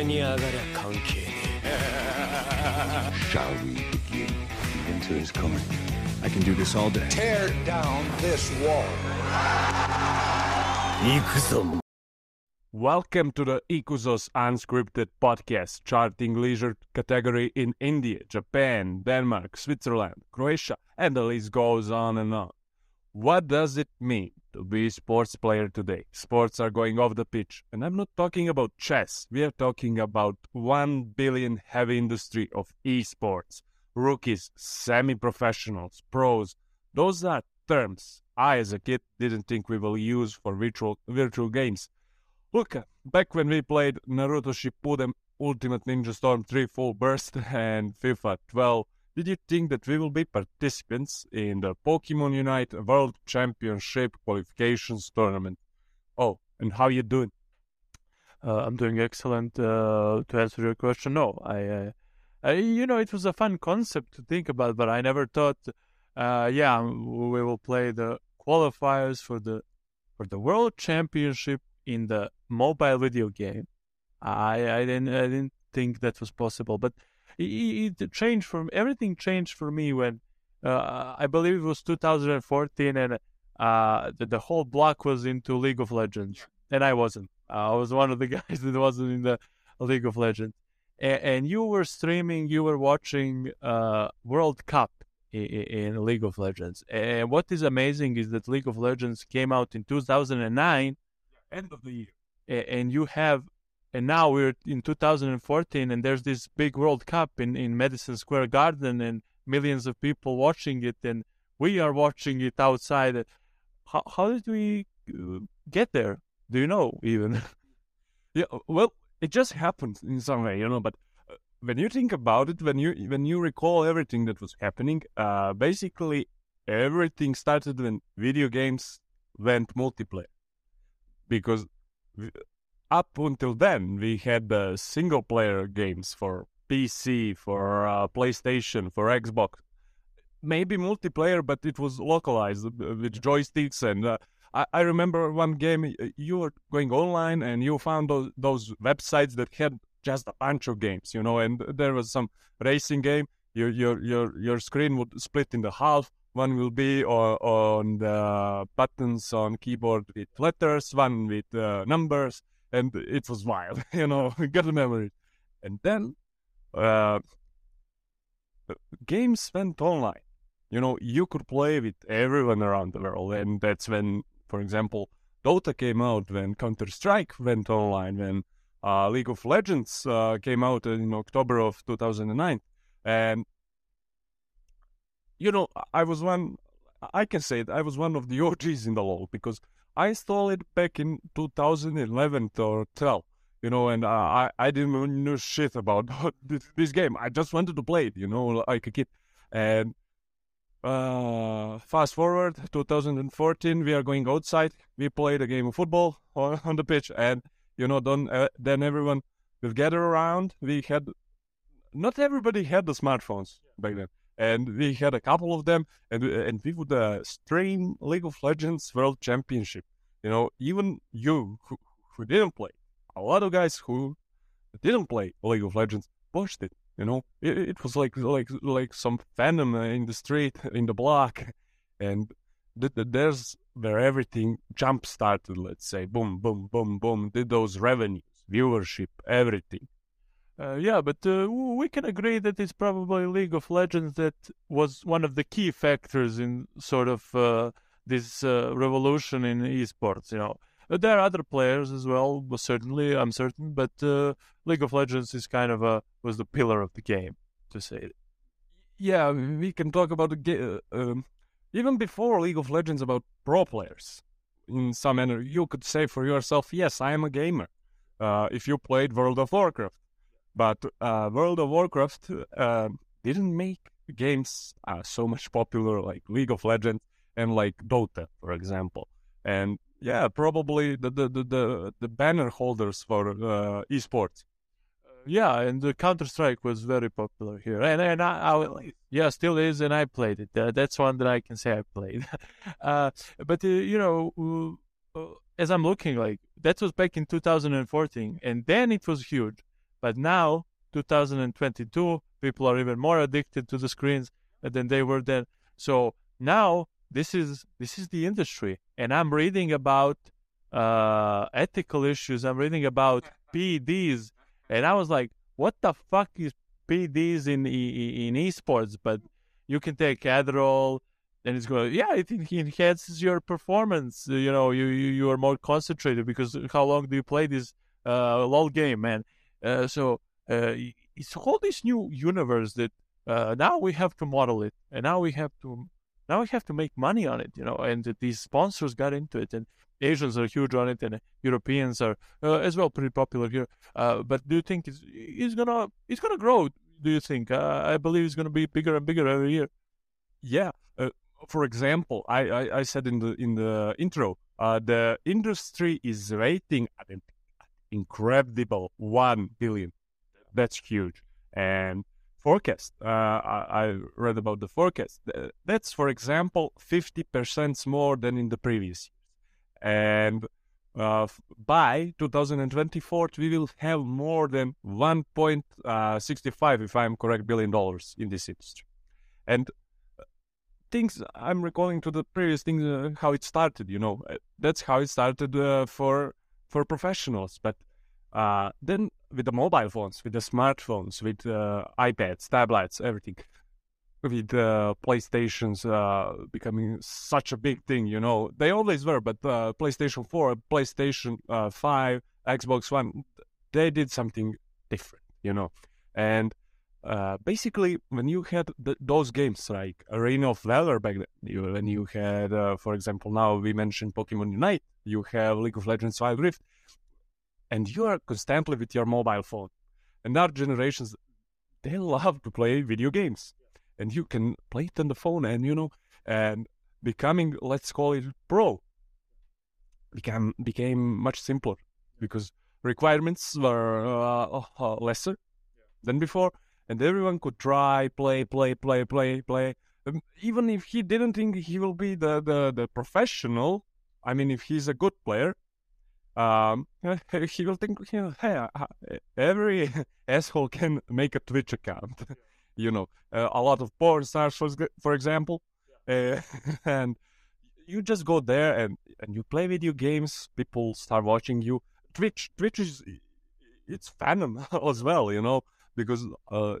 上に上がりゃ関係ね Shall we begin? The winter is coming. I can do this all day. Tear down this wall. え行くぞ Welcome to the Ikuzos Unscripted Podcast, charting leisure category in India, Japan, Denmark, Switzerland, Croatia, and the list goes on and on. What does it mean To be sports player today? Sports are going off the pitch, and I'm not talking about chess. We are talking about 1 billion heavy industry of esports. Rookies, semi-professionals, pros. Those are terms I as a kid didn't think we will use for virtual virtual games. Look, back when we played Naruto Shippuden, Ultimate Ninja Storm 3 Full Burst, and FIFA 12, did you think that we will be participants in the Pokemon Unite World Championship qualifications tournament? Oh, and how you doing? Uh, I'm doing excellent. Uh, to answer your question, no, I, uh, I, you know, it was a fun concept to think about, but I never thought, uh, yeah, we will play the qualifiers for the for the World Championship in the mobile video game. I, I didn't, I didn't think that was possible, but it, it changed from everything changed for me when uh, I believe it was 2014 and uh, the, the whole block was into League of Legends, and I wasn't. I was one of the guys that wasn't in the League of Legends. And, and you were streaming, you were watching uh, World Cup in, in League of Legends. And what is amazing is that League of Legends came out in 2009, End of the year. and you have, and now we're in 2014, and there's this big World Cup in, in Madison Square Garden, and millions of people watching it, and we are watching it outside. How, how did we uh, get there? Do you know even? Yeah, well, it just happened in some way, you know. But uh, when you think about it, when you when you recall everything that was happening, uh, basically everything started when video games went multiplayer. Because up until then, we had the single player games for PC, for uh, PlayStation, for Xbox. Maybe multiplayer, but it was localized uh, with joysticks and. Uh, I, I remember one game you were going online and you found those those websites that had just a bunch of games, you know, and there was some racing game. Your your your your screen would split in the half. One will be on, on the buttons on keyboard with letters, one with uh, numbers, and it was wild, you know. Got the memory. And then uh, games went online you know, you could play with everyone around the world. And that's when, for example, Dota came out, when Counter Strike went online, when uh, League of Legends uh, came out in October of 2009. And, you know, I was one, I can say it, I was one of the OGs in the LoL because I installed it back in 2011 or 12. You know, and uh, I, I didn't know shit about this, this game. I just wanted to play it, you know, like a kid. And uh, fast forward 2014 we are going outside we played a game of football on, on the pitch and you know then uh, then everyone will gather around we had not everybody had the smartphones back then and we had a couple of them and and we would uh, stream league of legends world championship you know even you who, who didn't play a lot of guys who didn't play league of legends watched it you know, it, it was like like like some phantom in the street, in the block, and th- there's where everything jump started. Let's say, boom, boom, boom, boom. Did those revenues, viewership, everything. Uh, yeah, but uh, we can agree that it's probably League of Legends that was one of the key factors in sort of uh, this uh, revolution in esports. You know, Uh, there are other players as well, certainly I'm certain, but uh, League of Legends is kind of a was the pillar of the game, to say it. Yeah, we can talk about the ga- uh, um, even before League of Legends about pro players. In some manner, you could say for yourself, "Yes, I am a gamer." If you played World of Warcraft, but uh, World of Warcraft uh, didn't make games uh, so much popular like League of Legends and like Dota, for example. And yeah, probably the the the the, banner holders for uh, esports. Yeah, and the Counter Strike was very popular here, and and I, I yeah still is, and I played it. Uh, that's one that I can say I played. uh, but you know, as I'm looking, like that was back in 2014, and then it was huge. But now, 2022, people are even more addicted to the screens than they were then. So now this is this is the industry, and I'm reading about uh, ethical issues. I'm reading about PEDs, and I was like, what the fuck is PEDs in in esports? But you can take Adderall, and it's going. Yeah, it enhances your performance. You know, you you, you are more concentrated because how long do you play this uh, LOL game, man? Uh, so uh, it's all this new universe that uh, now we have to model it, and now we have to now we have to make money on it, you know. And these sponsors got into it, and Asians are huge on it, and Europeans are uh, as well pretty popular here. Uh, but do you think it's, it's gonna it's gonna grow? Do you think? I believe it's gonna be bigger and bigger every year. Yeah. For example, I, I, I, said in the in the intro, uh, the industry is rating at an incredible one billion. That's huge. And forecast, uh, I, I, read about the forecast. That's, for example, fifty percent more than in the previous years. And uh, by 2024, we will have more than 1.65, if I'm correct, billion dollars in this industry. And uh, things I'm recalling to the previous things, uh, how it started. You know, uh, that's how it started uh, for for professionals. But uh, then with the mobile phones, with the smartphones, with iPads, tablets, everything, with uh, PlayStations uh, becoming such a big thing, you know, they always were, but uh, PlayStation 4, PlayStation uh, 5, Xbox One, they did something different, you know. And uh, basically, when you had th- those games like Arena of Valor back then, you, when you had, uh, for example, now we mentioned Pokemon Unite, you have League of Legends Wild Rift, and you are constantly with your mobile phone. And our generations, they love to play video games and you can play it on the phone and you know and becoming let's call it pro became became much simpler because requirements were uh, uh, lesser than before and everyone could try play play play play play um, even if he didn't think he will be the, the, the professional i mean if he's a good player um, he will think you know, hey every asshole can make a twitch account you know, uh, a lot of porn stars, for, for example. Uh, and you just go there and, and you play video games. People start watching you. Twitch, Twitch is it's fandom as well, you know, because uh,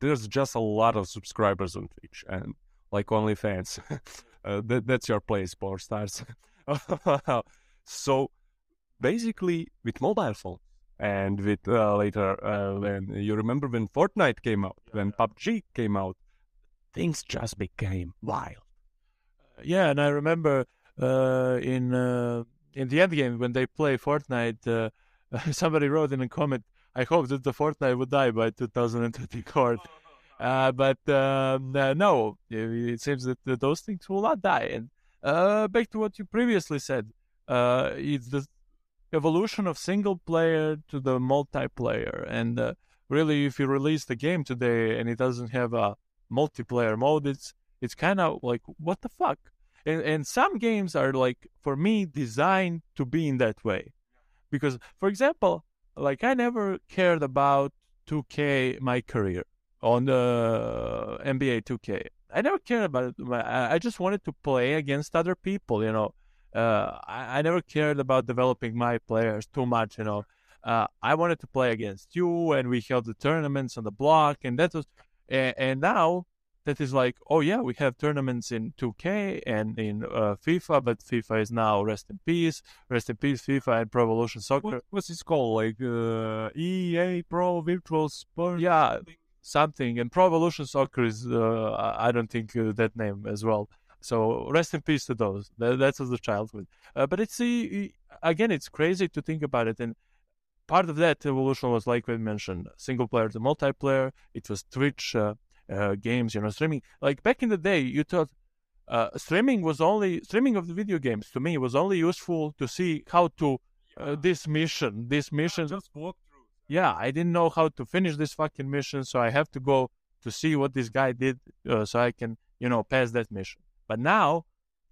there's just a lot of subscribers on Twitch and like OnlyFans. uh, that, that's your place, porn stars. so basically, with mobile phones, and with uh, later uh, when you remember when Fortnite came out, when PUBG came out, things just became wild. Yeah, and I remember uh, in uh, in the end game when they play Fortnite, uh, somebody wrote in a comment, "I hope that the Fortnite would die by 2024." Uh, but um, no, it seems that those things will not die. And back to what you previously said, it's the evolution of single player to the multiplayer. And uh, really, if you release the game today and it doesn't have a multiplayer mode, it's it's kind of like what the fuck. And and some games are like for me designed to be in that way, because for example, like I never cared about 2K my career on the NBA 2K. I never cared about it. I just wanted to play against other people, you know uh, I, I, never cared about developing my players too much. You know, uh, I wanted to play against you, and we held the tournaments on the block, and that was, and, and now that is like, oh yeah, we have tournaments in 2K and in uh, FIFA, but FIFA is now rest in peace, rest in peace, FIFA and Pro Evolution Soccer. What, what's this called? Like uh, EA Pro Virtual Sport? Yeah, something. And Pro Evolution Soccer is, uh, I don't think uh, that name as well. So rest in peace to those. That, that's the childhood. Uh, but it's again, it's crazy to think about it. And part of that evolution was like we mentioned, single player to multiplayer. It was Twitch uh, uh, games, you know, streaming. Like back in the day, you thought uh, streaming was only streaming of the video games to me was only useful to see how to uh, this mission, this mission. Just walk through. Yeah, I didn't know how to finish this fucking mission, so I have to go to see what this guy did, uh, so I can, you know, pass that mission. But now,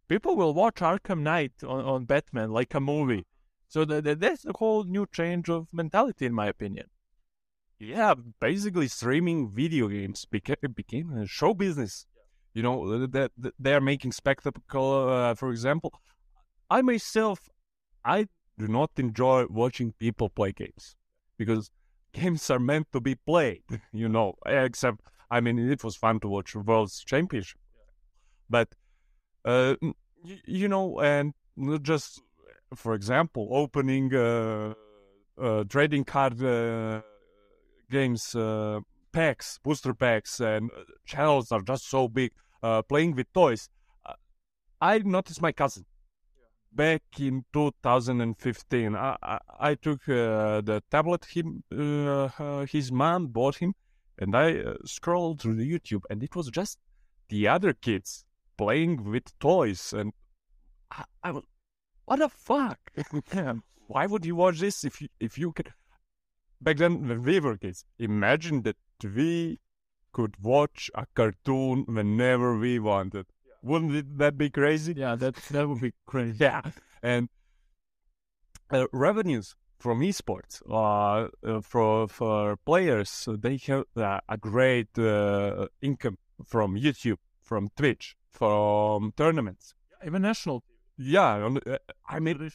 people will watch Arkham Knight on, on Batman like a movie. So the, the, that's a whole new change of mentality, in my opinion. Yeah, basically streaming video games became became a show business. You know that they are making spectacle. Uh, for example, I myself, I do not enjoy watching people play games because games are meant to be played. You know, except I mean, it was fun to watch World Championship, but uh, y- you know, and not just for example, opening uh, uh, trading card uh, games uh, packs, booster packs, and uh, channels are just so big. Uh, playing with toys, uh, I noticed my cousin back in 2015. I I, I took uh, the tablet him uh, uh, his mom bought him, and I uh, scrolled through the YouTube, and it was just the other kids playing with toys, and I, I was, what the fuck? Why would you watch this if you if you could? Back then, when we were kids, imagine that we could watch a cartoon whenever we wanted. Wouldn't it, that be crazy? Yeah, that that would be crazy. Yeah, and uh, revenues from esports uh, uh, for for players uh, they have uh, a great uh, income from YouTube, from Twitch, from tournaments. Even national. Yeah, on- uh, I mean,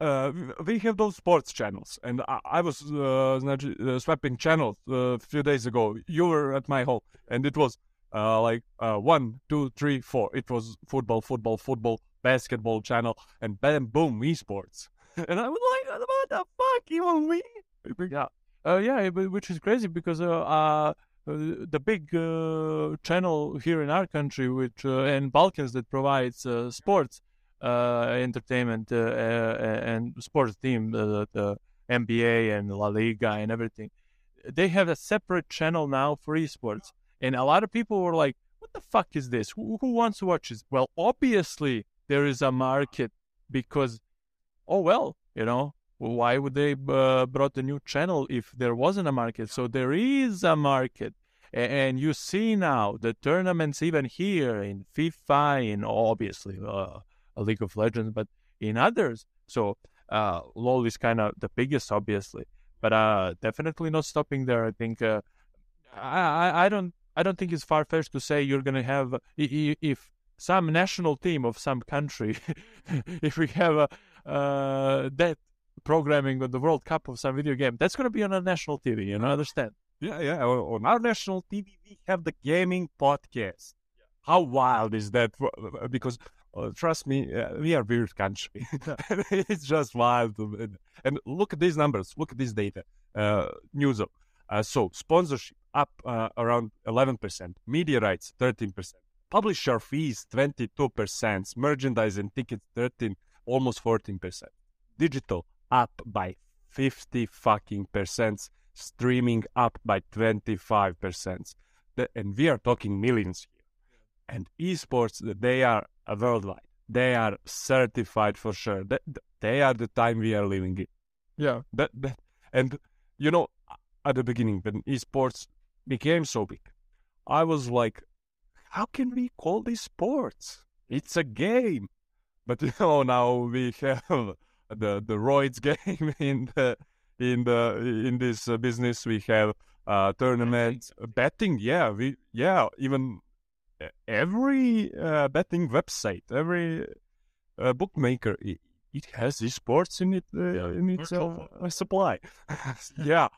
uh, we have those sports channels, and I, I was uh, uh, swapping channels uh, a few days ago. You were at my home, and it was uh, like uh, one, two, three, four. It was football, football, football, basketball channel, and bam, boom, esports. and I was like, what the fuck, even me? Yeah. Uh, yeah, which is crazy because uh, uh, uh, the big uh, channel here in our country, which uh, and Balkans that provides uh, sports, uh, entertainment, uh, uh, and sports team, the, the NBA and La Liga and everything, they have a separate channel now for esports, and a lot of people were like, "What the fuck is this? Who, who wants to watch this?" Well, obviously there is a market because, oh well, you know, why would they uh, brought a new channel if there wasn't a market? So there is a market, and you see now the tournaments even here in FIFA, in obviously uh, League of Legends, but in others. So uh, LoL is kind of the biggest, obviously, but uh, definitely not stopping there. I think uh, I, I I don't I don't think it's far fetched to say you're gonna have i- if some national team of some country, if we have a uh, that programming on the World Cup of some video game, that's going to be on a national TV. You know, understand? Yeah, yeah. On on our national TV, we have the gaming podcast. How wild is that? Because uh, trust me, uh, we are weird country. it's just wild. And, and look at these numbers. Look at this data. Uh, news. Uh, so sponsorship up uh, around 11%. Media rights 13%. Publisher fees 22%. Merchandise and tickets 13, almost 14%. Digital up by 50 fucking percent streaming up by 25%. The- and we are talking millions here. And esports, they are worldwide. They are certified for sure. They, they are the time we are living in. Yeah. That, that, and, you know, at the beginning, when esports became so big, I was like, how can we call this sports? It's a game. But, you know, now we have the, the roids game in the, in the in this uh, business we have uh tournaments betting yeah we yeah even every uh, betting website every uh, bookmaker it, it has this sports in it uh, in its uh, supply yeah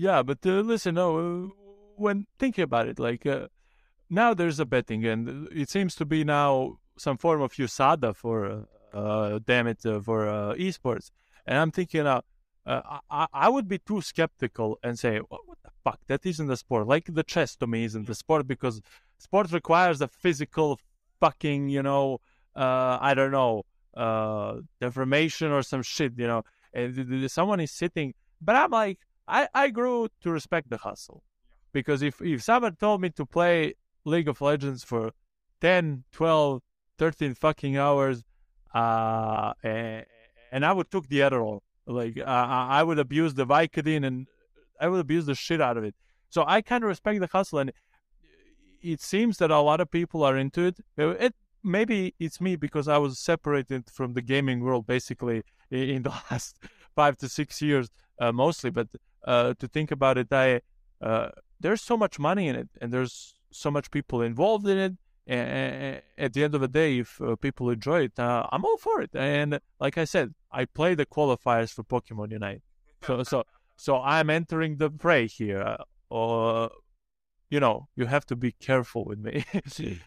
Yeah, but uh, listen, no, uh, when thinking about it, like uh, now there's a betting, and it seems to be now some form of USADA for, uh, uh, damn it, uh, for uh, esports. And I'm thinking, uh, uh, I, I would be too skeptical and say, what, what the fuck, that isn't a sport. Like the chess to me isn't a sport because sport requires a physical fucking, you know, uh, I don't know, uh, deformation or some shit, you know. And someone is sitting, but I'm like, I, I grew to respect the hustle because if, if someone told me to play League of Legends for 10, 12, 13 fucking hours, uh, and, and I would took the Adderall, like uh, I I would abuse the Vicodin and I would abuse the shit out of it. So I kind of respect the hustle, and it seems that a lot of people are into it. Uh, It maybe it's me because I was separated from the gaming world basically in the last five to six years, uh, mostly. But uh, to think about it, I uh, there's so much money in it, and there's so much people involved in it. And at the end of the day, if uh, people enjoy it, uh, I'm all for it. And like I said, I play the qualifiers for Pokemon Unite, so so so I'm entering the fray here. Or you know, you have to be careful with me.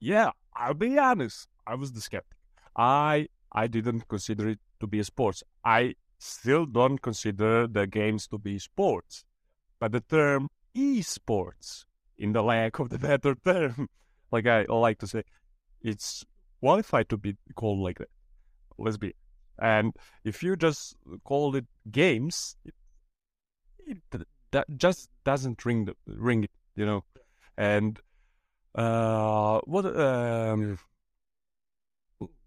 yeah, I'll be honest. I was the skeptic. I I didn't consider it to be a sports. I still don't consider the games to be sports. But the term esports, in the lack of the better term, like I like to say, it's qualified to be called like that. Let's be. And if you just call it games, it, it that just doesn't ring the ring it, you know. And uh, what um,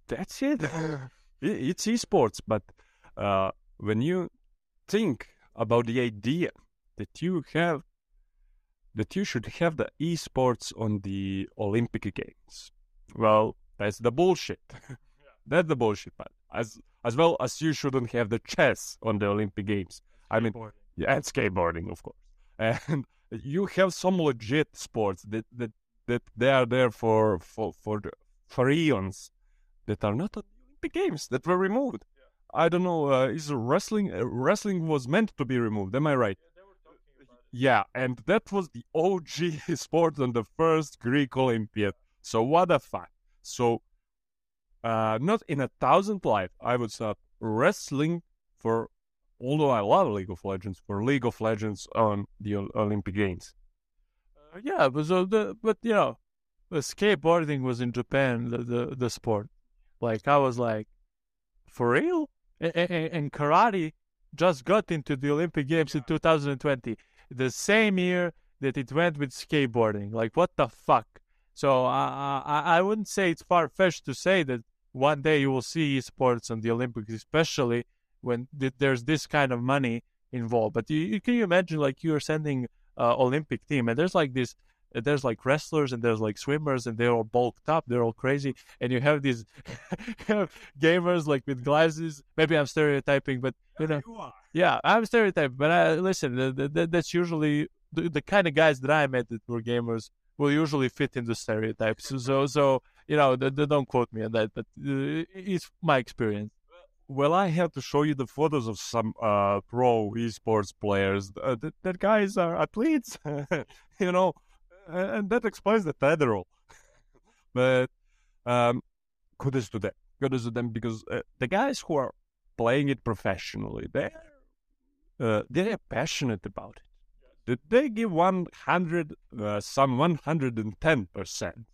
that's it. it's esports, but uh, when you think about the idea that you have that you should have the esports on the Olympic Games, well, that's the bullshit. that's the bullshit part. As as well as you shouldn't have the chess on the Olympic Games. I mean, yeah, and skateboarding, of course. And you have some legit sports that that that they are there for for for the, for eons that are not on the Olympic Games that were removed. I don't know. Uh, is wrestling uh, wrestling was meant to be removed? Am I right? Yeah, and that was the OG sport on the first Greek Olympiad. So what a fact! So, uh, not in a thousand life, I would say wrestling for. Although I love League of Legends, for League of Legends on the Olympic Games. Uh, yeah, but so the but you know, skateboarding was in Japan the, the the sport. Like I was like, for real? And, and, karate just got into the Olympic Games in 2020, the same year that it went with skateboarding. Like what the fuck? So I I, I wouldn't say it's far fetched to say that one day you will see sports on the Olympics, especially when th- there's this kind of money involved. But you, you can you imagine like you're sending uh, Olympic team and there's like this there's like wrestlers and there's like swimmers and they're all bulked up they're all crazy and you have these gamers like with glasses. Maybe i'm stereotyping but you know yeah i'm stereotyping but I, listen the, the, that's usually the, the, kind of guys that i met that were gamers will usually fit into stereotypes. So so you know don't quote me on that but uh, it's my experience well, I have to show you the photos of some uh, pro esports players. Uh, that, that guys are athletes, you know, and that explains the federal. but um, kudos to them. Kudos to them because uh, the guys who are playing it professionally, they're uh, they're passionate about it. Did They give one hundred, uh, some one hundred and ten percent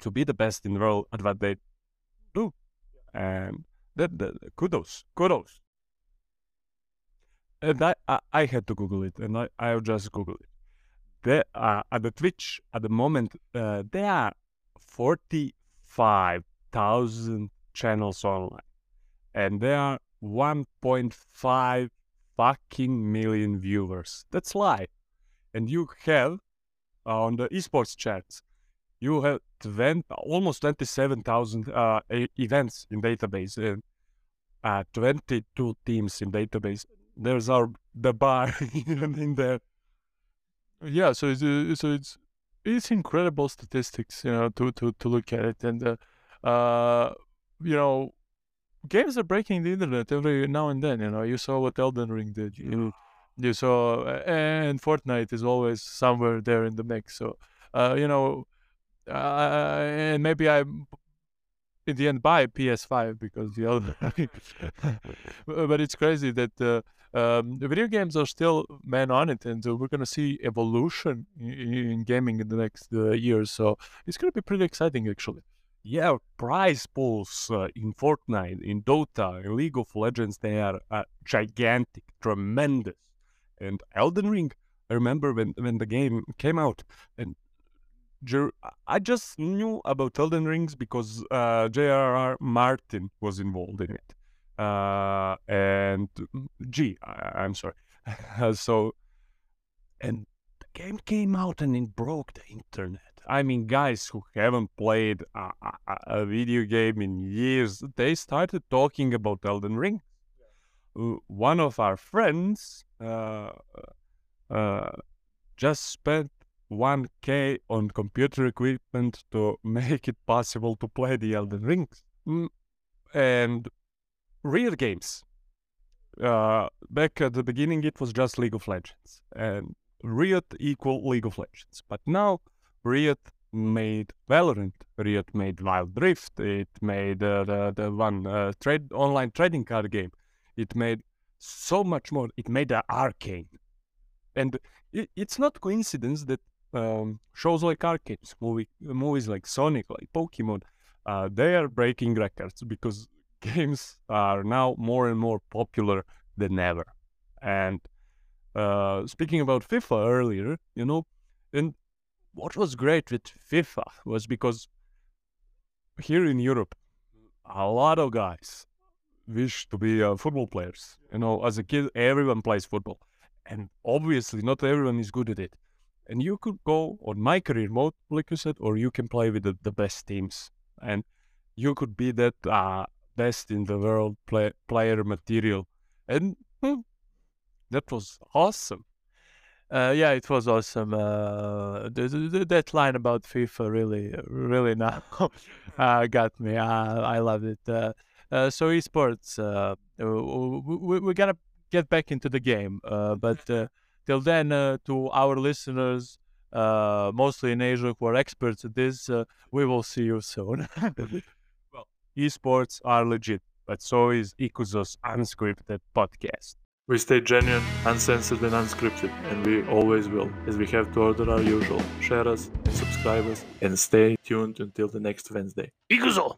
to be the best in the world at what they do, and that, that kudos, kudos. And I, I, I, had to Google it, and I, I just Google it. There are, at the Twitch at the moment, uh, there are forty-five thousand channels online, and there are one point five fucking million viewers. That's live, and you have uh, on the esports charts you have 20, almost 27,000 uh, events in database and uh, 22 teams in database. There's our the bar in there. Yeah, so it's uh, so it's it's incredible statistics, you know, to to to look at it, and uh, uh, you know, games are breaking the internet every now and then. You know, you saw what Elden Ring did. You you saw, and Fortnite is always somewhere there in the mix. So, uh, you know, uh, and maybe I in the end buy PS5 because the other. but it's crazy that uh, um, video games are still man on it, and uh, we're gonna see evolution in, in gaming in the next uh, years. So it's gonna be pretty exciting, actually. Yeah, prize pools uh, in Fortnite, in Dota, in League of Legends, they are uh, gigantic, tremendous. And Elden Ring, I remember when, when the game came out, and I just knew about Elden Rings because uh, J.R.R. Martin was involved in it. Uh, and G, I, am sorry. so, and the game came out and it broke the internet. I mean, guys who haven't played a, a, a video game in years, they started talking about Elden Ring. uh, one of our friends uh, uh, just spent 1k on computer equipment to make it possible to play the Elden Rings. Mm, and real games. Uh, back at the beginning, it was just League of Legends, and Riot equal League of Legends. But now, Riot made Valorant, Riot made Wild Rift, it made uh, the the one uh, trade online trading card game, it made so much more. It made the Arcane, and it, it's not coincidence that um, shows like Arcane, movie, movies like Sonic, like Pokemon, uh, they are breaking records because games are now more and more popular than ever. And uh, speaking about FIFA earlier, you know, and what was great with FIFA was because here in Europe, a lot of guys wish to be uh, football players. You know, as a kid, everyone plays football. And obviously, not everyone is good at it. And you could go on my career mode, like you said, or you can play with the, the best teams. And you could be that uh, best in the world play, player material. And hmm, that was awesome. Uh, yeah, it was awesome. Uh, the, the, that line about FIFA really, really now uh, got me. I loved it. Uh, uh, so esports, uh, we, we gotta get back into the game. but till then, uh, to our listeners, uh, mostly in Asia who are experts at this, uh, we will see you soon. well, esports are legit, but so is Ikuzo's unscripted podcast. We stay genuine, uncensored, and unscripted, and we always will, as we have to order our usual. Share us and subscribe us, and stay tuned until the next Wednesday. Ikuzo!